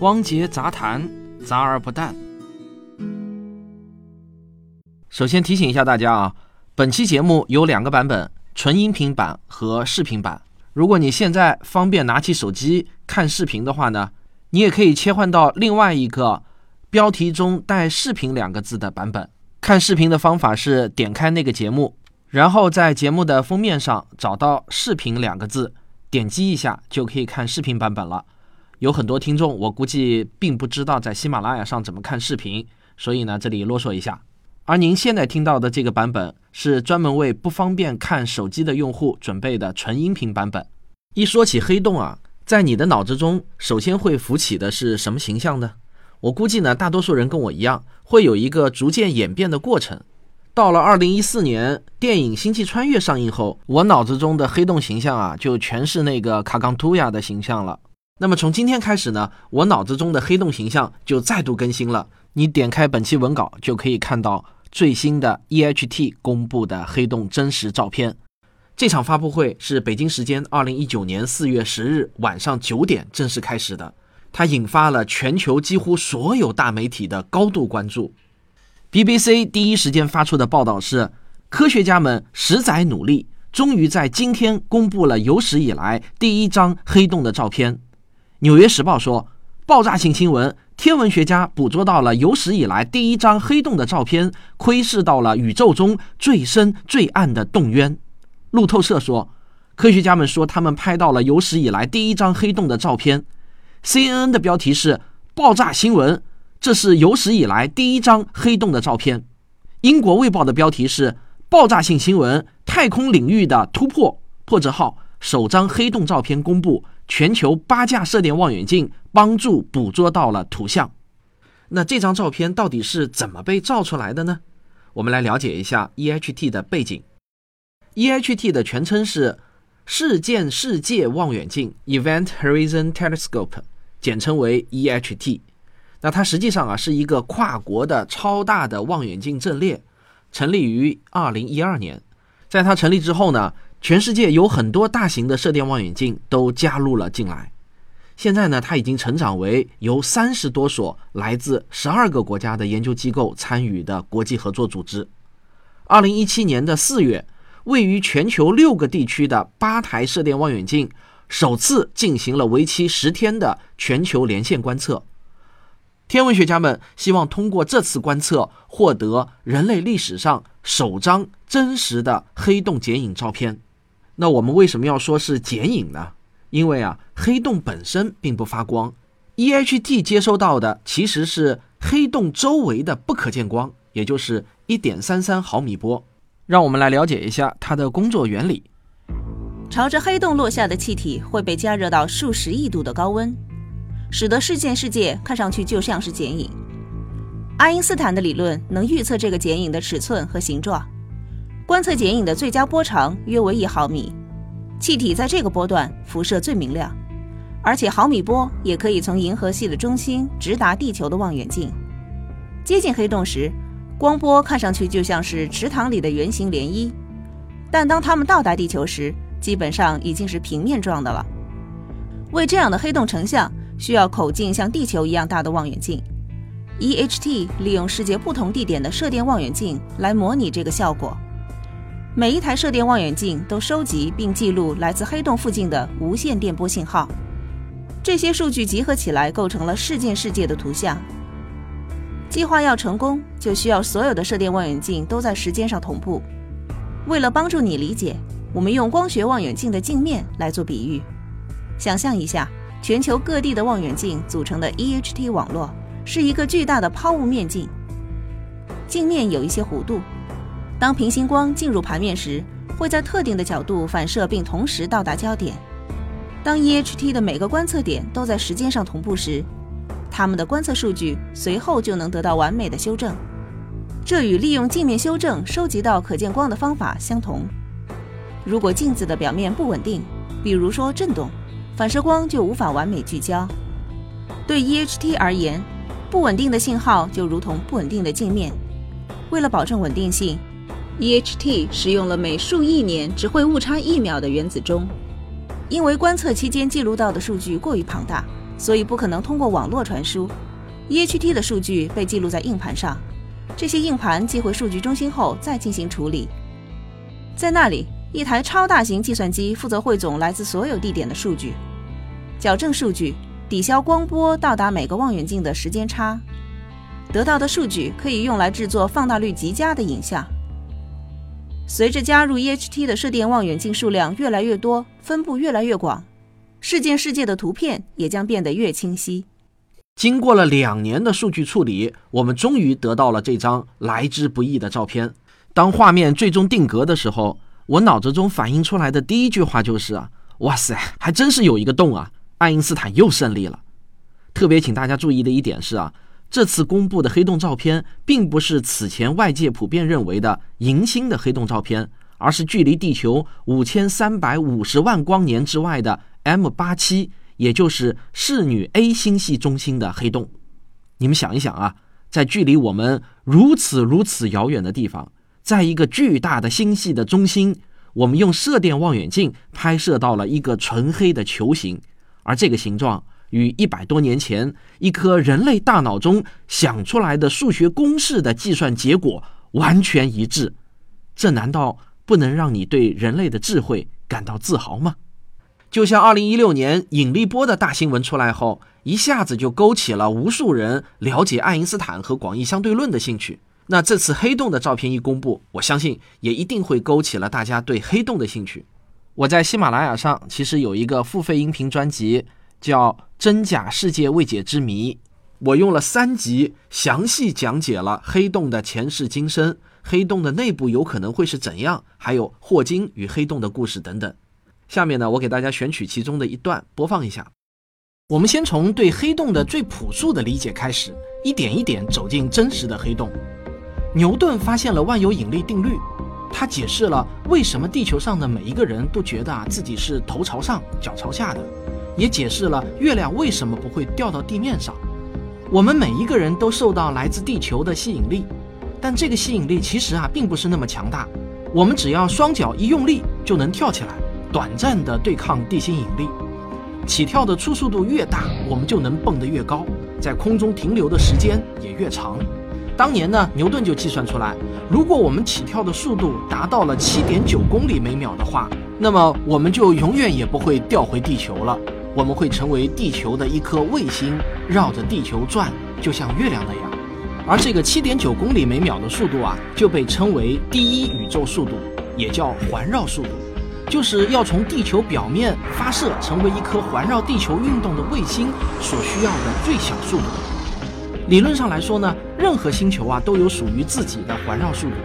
汪杰杂谈，杂而不淡。首先提醒一下大家啊，本期节目有两个版本：纯音频版和视频版。如果你现在方便拿起手机看视频的话呢，你也可以切换到另外一个标题中带“视频”两个字的版本。看视频的方法是点开那个节目，然后在节目的封面上找到“视频”两个字，点击一下就可以看视频版本了。有很多听众，我估计并不知道在喜马拉雅上怎么看视频，所以呢，这里啰嗦一下。而您现在听到的这个版本是专门为不方便看手机的用户准备的纯音频版本。一说起黑洞啊，在你的脑子中首先会浮起的是什么形象呢？我估计呢，大多数人跟我一样，会有一个逐渐演变的过程。到了二零一四年，电影《星际穿越》上映后，我脑子中的黑洞形象啊，就全是那个卡冈图亚的形象了。那么从今天开始呢，我脑子中的黑洞形象就再度更新了。你点开本期文稿就可以看到最新的 EHT 公布的黑洞真实照片。这场发布会是北京时间二零一九年四月十日晚上九点正式开始的，它引发了全球几乎所有大媒体的高度关注。BBC 第一时间发出的报道是，科学家们十载努力，终于在今天公布了有史以来第一张黑洞的照片。《纽约时报》说，爆炸性新闻，天文学家捕捉到了有史以来第一张黑洞的照片，窥视到了宇宙中最深最暗的洞渊。路透社说，科学家们说他们拍到了有史以来第一张黑洞的照片。CNN 的标题是“爆炸新闻”，这是有史以来第一张黑洞的照片。英国卫报的标题是“爆炸性新闻：太空领域的突破”，破折号首张黑洞照片公布。全球八架射电望远镜帮助捕捉到了图像。那这张照片到底是怎么被照出来的呢？我们来了解一下 EHT 的背景。EHT 的全称是事件世界望远镜 （Event Horizon Telescope），简称为 EHT。那它实际上啊是一个跨国的超大的望远镜阵列，成立于2012年。在它成立之后呢？全世界有很多大型的射电望远镜都加入了进来。现在呢，它已经成长为由三十多所来自十二个国家的研究机构参与的国际合作组织。二零一七年的四月，位于全球六个地区的八台射电望远镜首次进行了为期十天的全球连线观测。天文学家们希望通过这次观测获得人类历史上首张真实的黑洞剪影照片。那我们为什么要说是剪影呢？因为啊，黑洞本身并不发光，EHT 接收到的其实是黑洞周围的不可见光，也就是一点三三毫米波。让我们来了解一下它的工作原理。朝着黑洞落下的气体会被加热到数十亿度的高温，使得事件世界看上去就像是剪影。爱因斯坦的理论能预测这个剪影的尺寸和形状。观测剪影的最佳波长约为一毫米，气体在这个波段辐射最明亮，而且毫米波也可以从银河系的中心直达地球的望远镜。接近黑洞时，光波看上去就像是池塘里的圆形涟漪，但当它们到达地球时，基本上已经是平面状的了。为这样的黑洞成像，需要口径像地球一样大的望远镜。EHT 利用世界不同地点的射电望远镜来模拟这个效果。每一台射电望远镜都收集并记录来自黑洞附近的无线电波信号，这些数据集合起来构成了事件世界的图像。计划要成功，就需要所有的射电望远镜都在时间上同步。为了帮助你理解，我们用光学望远镜的镜面来做比喻。想象一下，全球各地的望远镜组成的 EHT 网络是一个巨大的抛物面镜，镜面有一些弧度。当平行光进入盘面时，会在特定的角度反射，并同时到达焦点。当 EHT 的每个观测点都在时间上同步时，它们的观测数据随后就能得到完美的修正。这与利用镜面修正收集到可见光的方法相同。如果镜子的表面不稳定，比如说振动，反射光就无法完美聚焦。对 EHT 而言，不稳定的信号就如同不稳定的镜面。为了保证稳定性，EHT 使用了每数亿年只会误差一秒的原子钟，因为观测期间记录到的数据过于庞大，所以不可能通过网络传输。EHT 的数据被记录在硬盘上，这些硬盘寄回数据中心后再进行处理。在那里，一台超大型计算机负责汇总来自所有地点的数据，矫正数据，抵消光波到达每个望远镜的时间差。得到的数据可以用来制作放大率极佳的影像。随着加入 EHT 的射电望远镜数量越来越多，分布越来越广，事件世界的图片也将变得越清晰。经过了两年的数据处理，我们终于得到了这张来之不易的照片。当画面最终定格的时候，我脑子中反映出来的第一句话就是，哇塞，还真是有一个洞啊！爱因斯坦又胜利了。特别请大家注意的一点是啊，这次公布的黑洞照片并不是此前外界普遍认为的银星的黑洞照片，而是距离地球五千三百五十万光年之外的 M 八七。也就是侍女 A 星系中心的黑洞，你们想一想啊，在距离我们如此如此遥远的地方，在一个巨大的星系的中心，我们用射电望远镜拍摄到了一个纯黑的球形，而这个形状与一百多年前一颗人类大脑中想出来的数学公式的计算结果完全一致，这难道不能让你对人类的智慧感到自豪吗？就像二零一六年引力波的大新闻出来后，一下子就勾起了无数人了解爱因斯坦和广义相对论的兴趣。那这次黑洞的照片一公布，我相信也一定会勾起了大家对黑洞的兴趣。我在喜马拉雅上其实有一个付费音频专辑，叫《真假世界未解之谜》，我用了三集详细讲解了黑洞的前世今生，黑洞的内部有可能会是怎样，还有霍金与黑洞的故事等等。下面呢，我给大家选取其中的一段播放一下。我们先从对黑洞的最朴素的理解开始，一点一点走进真实的黑洞。牛顿发现了万有引力定律，他解释了为什么地球上的每一个人都觉得啊自己是头朝上脚朝下的，也解释了月亮为什么不会掉到地面上。我们每一个人都受到来自地球的吸引力，但这个吸引力其实啊并不是那么强大，我们只要双脚一用力就能跳起来。短暂的对抗地心引力，起跳的初速度越大，我们就能蹦得越高，在空中停留的时间也越长。当年呢，牛顿就计算出来，如果我们起跳的速度达到了七点九公里每秒的话，那么我们就永远也不会掉回地球了，我们会成为地球的一颗卫星，绕着地球转，就像月亮那样。而这个七点九公里每秒的速度啊，就被称为第一宇宙速度，也叫环绕速度。就是要从地球表面发射，成为一颗环绕地球运动的卫星所需要的最小速度。理论上来说呢，任何星球啊都有属于自己的环绕速度。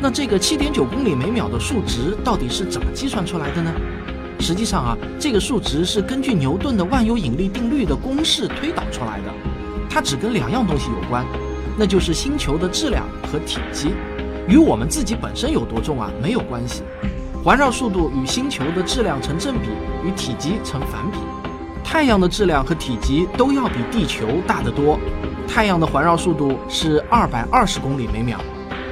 那这个七点九公里每秒的数值到底是怎么计算出来的呢？实际上啊，这个数值是根据牛顿的万有引力定律的公式推导出来的。它只跟两样东西有关，那就是星球的质量和体积，与我们自己本身有多重啊没有关系。环绕速度与星球的质量成正比，与体积成反比。太阳的质量和体积都要比地球大得多。太阳的环绕速度是二百二十公里每秒，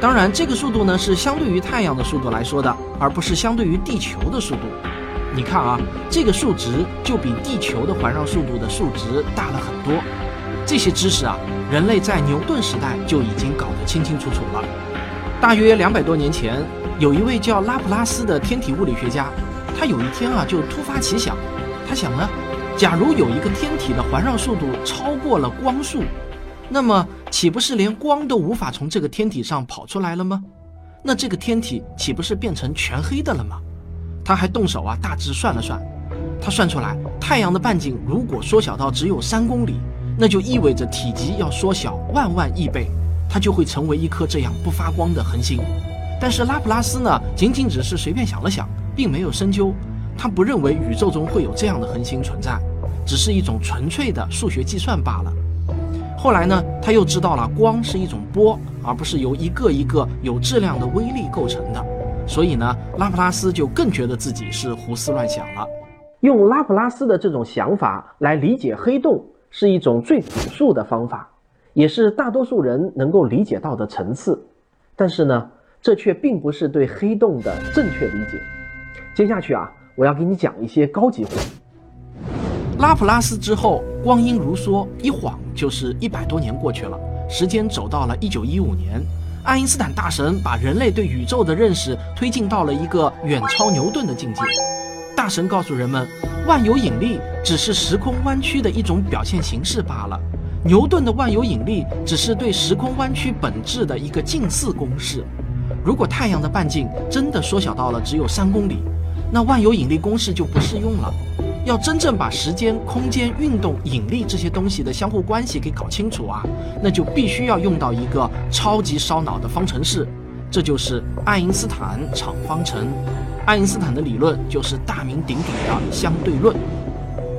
当然这个速度呢是相对于太阳的速度来说的，而不是相对于地球的速度。你看啊，这个数值就比地球的环绕速度的数值大了很多。这些知识啊，人类在牛顿时代就已经搞得清清楚楚了。大约两百多年前。有一位叫拉普拉斯的天体物理学家，他有一天啊就突发奇想，他想呢，假如有一个天体的环绕速度超过了光速，那么岂不是连光都无法从这个天体上跑出来了吗？那这个天体岂不是变成全黑的了吗？他还动手啊大致算了算，他算出来太阳的半径如果缩小到只有三公里，那就意味着体积要缩小万万亿倍，它就会成为一颗这样不发光的恒星。但是拉普拉斯呢，仅仅只是随便想了想，并没有深究。他不认为宇宙中会有这样的恒星存在，只是一种纯粹的数学计算罢了。后来呢，他又知道了光是一种波，而不是由一个一个有质量的微粒构成的。所以呢，拉普拉斯就更觉得自己是胡思乱想了。用拉普拉斯的这种想法来理解黑洞，是一种最朴素的方法，也是大多数人能够理解到的层次。但是呢，这却并不是对黑洞的正确理解。接下去啊，我要给你讲一些高级货。拉普拉斯之后，光阴如梭，一晃就是一百多年过去了。时间走到了一九一五年，爱因斯坦大神把人类对宇宙的认识推进到了一个远超牛顿的境界。大神告诉人们，万有引力只是时空弯曲的一种表现形式罢了。牛顿的万有引力只是对时空弯曲本质的一个近似公式。如果太阳的半径真的缩小到了只有三公里，那万有引力公式就不适用了。要真正把时间、空间、运动、引力这些东西的相互关系给搞清楚啊，那就必须要用到一个超级烧脑的方程式，这就是爱因斯坦场方程。爱因斯坦的理论就是大名鼎鼎的相对论。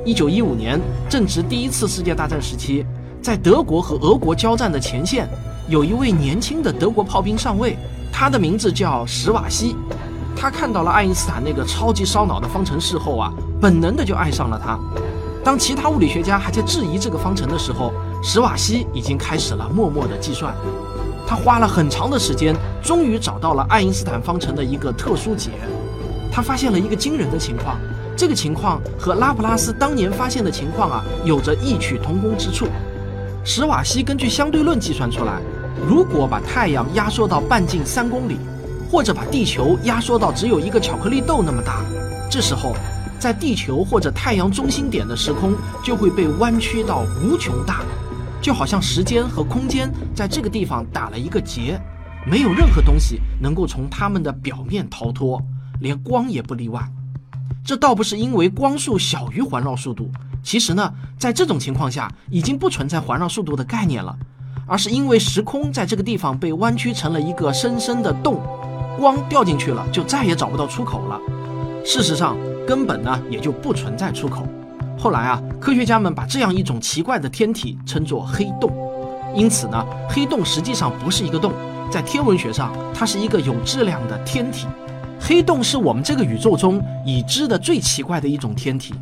一九一五年，正值第一次世界大战时期，在德国和俄国交战的前线，有一位年轻的德国炮兵上尉，他的名字叫史瓦西。他看到了爱因斯坦那个超级烧脑的方程式后啊，本能的就爱上了他。当其他物理学家还在质疑这个方程的时候，史瓦西已经开始了默默的计算。他花了很长的时间，终于找到了爱因斯坦方程的一个特殊解。他发现了一个惊人的情况，这个情况和拉普拉斯当年发现的情况啊，有着异曲同工之处。史瓦西根据相对论计算出来，如果把太阳压缩到半径三公里。或者把地球压缩到只有一个巧克力豆那么大，这时候，在地球或者太阳中心点的时空就会被弯曲到无穷大，就好像时间和空间在这个地方打了一个结，没有任何东西能够从它们的表面逃脱，连光也不例外。这倒不是因为光速小于环绕速度，其实呢，在这种情况下已经不存在环绕速度的概念了，而是因为时空在这个地方被弯曲成了一个深深的洞。光掉进去了，就再也找不到出口了。事实上，根本呢也就不存在出口。后来啊，科学家们把这样一种奇怪的天体称作黑洞。因此呢，黑洞实际上不是一个洞，在天文学上，它是一个有质量的天体。黑洞是我们这个宇宙中已知的最奇怪的一种天体，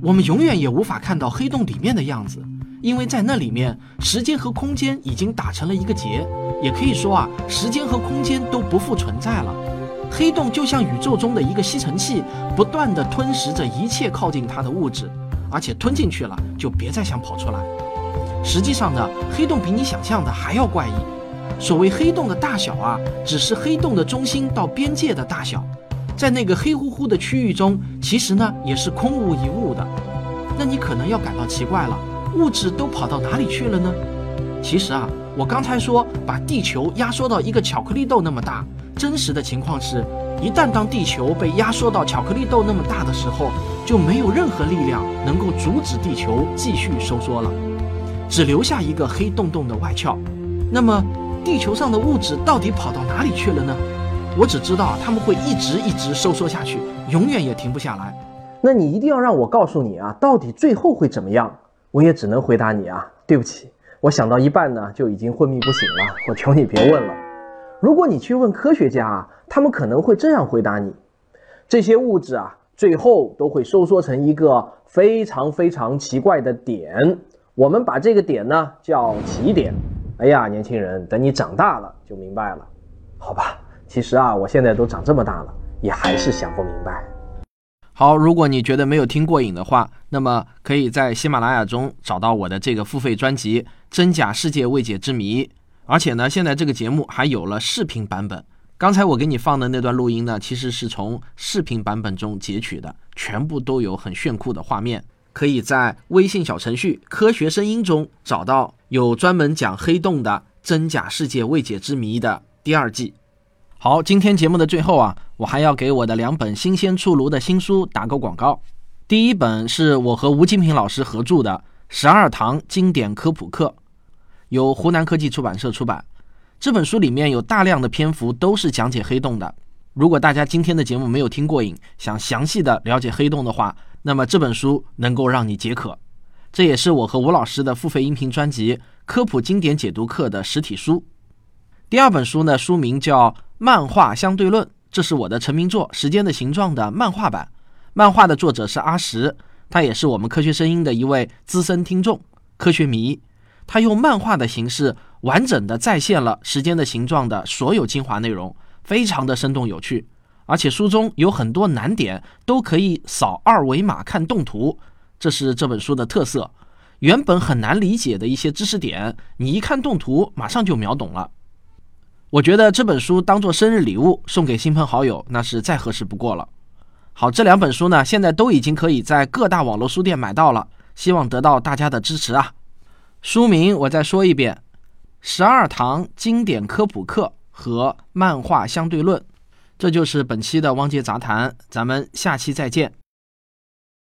我们永远也无法看到黑洞里面的样子。因为在那里面，时间和空间已经打成了一个结，也可以说啊，时间和空间都不复存在了。黑洞就像宇宙中的一个吸尘器，不断地吞噬着一切靠近它的物质，而且吞进去了就别再想跑出来。实际上呢，黑洞比你想象的还要怪异。所谓黑洞的大小啊，只是黑洞的中心到边界的大小，在那个黑乎乎的区域中，其实呢也是空无一物的。那你可能要感到奇怪了。物质都跑到哪里去了呢？其实啊，我刚才说把地球压缩到一个巧克力豆那么大，真实的情况是，一旦当地球被压缩到巧克力豆那么大的时候，就没有任何力量能够阻止地球继续收缩了，只留下一个黑洞洞的外壳。那么，地球上的物质到底跑到哪里去了呢？我只知道他们会一直一直收缩下去，永远也停不下来。那你一定要让我告诉你啊，到底最后会怎么样？我也只能回答你啊，对不起，我想到一半呢就已经昏迷不醒了。我求你别问了。如果你去问科学家啊，他们可能会这样回答你：这些物质啊，最后都会收缩成一个非常非常奇怪的点。我们把这个点呢叫起点。哎呀，年轻人，等你长大了就明白了，好吧？其实啊，我现在都长这么大了，也还是想不明白。好，如果你觉得没有听过瘾的话，那么可以在喜马拉雅中找到我的这个付费专辑《真假世界未解之谜》，而且呢，现在这个节目还有了视频版本。刚才我给你放的那段录音呢，其实是从视频版本中截取的，全部都有很炫酷的画面。可以在微信小程序“科学声音”中找到有专门讲黑洞的《真假世界未解之谜》的第二季。好，今天节目的最后啊，我还要给我的两本新鲜出炉的新书打个广告。第一本是我和吴金平老师合著的《十二堂经典科普课》，由湖南科技出版社出版。这本书里面有大量的篇幅都是讲解黑洞的。如果大家今天的节目没有听过瘾，想详细的了解黑洞的话，那么这本书能够让你解渴。这也是我和吴老师的付费音频专辑《科普经典解读课》的实体书。第二本书呢，书名叫。漫画相对论，这是我的成名作《时间的形状》的漫画版。漫画的作者是阿石，他也是我们科学声音的一位资深听众、科学迷。他用漫画的形式，完整的再现了《时间的形状》的所有精华内容，非常的生动有趣。而且书中有很多难点，都可以扫二维码看动图，这是这本书的特色。原本很难理解的一些知识点，你一看动图，马上就秒懂了。我觉得这本书当做生日礼物送给亲朋好友，那是再合适不过了。好，这两本书呢，现在都已经可以在各大网络书店买到了，希望得到大家的支持啊。书名我再说一遍，《十二堂经典科普课》和《漫画相对论》。这就是本期的汪杰杂谈，咱们下期再见。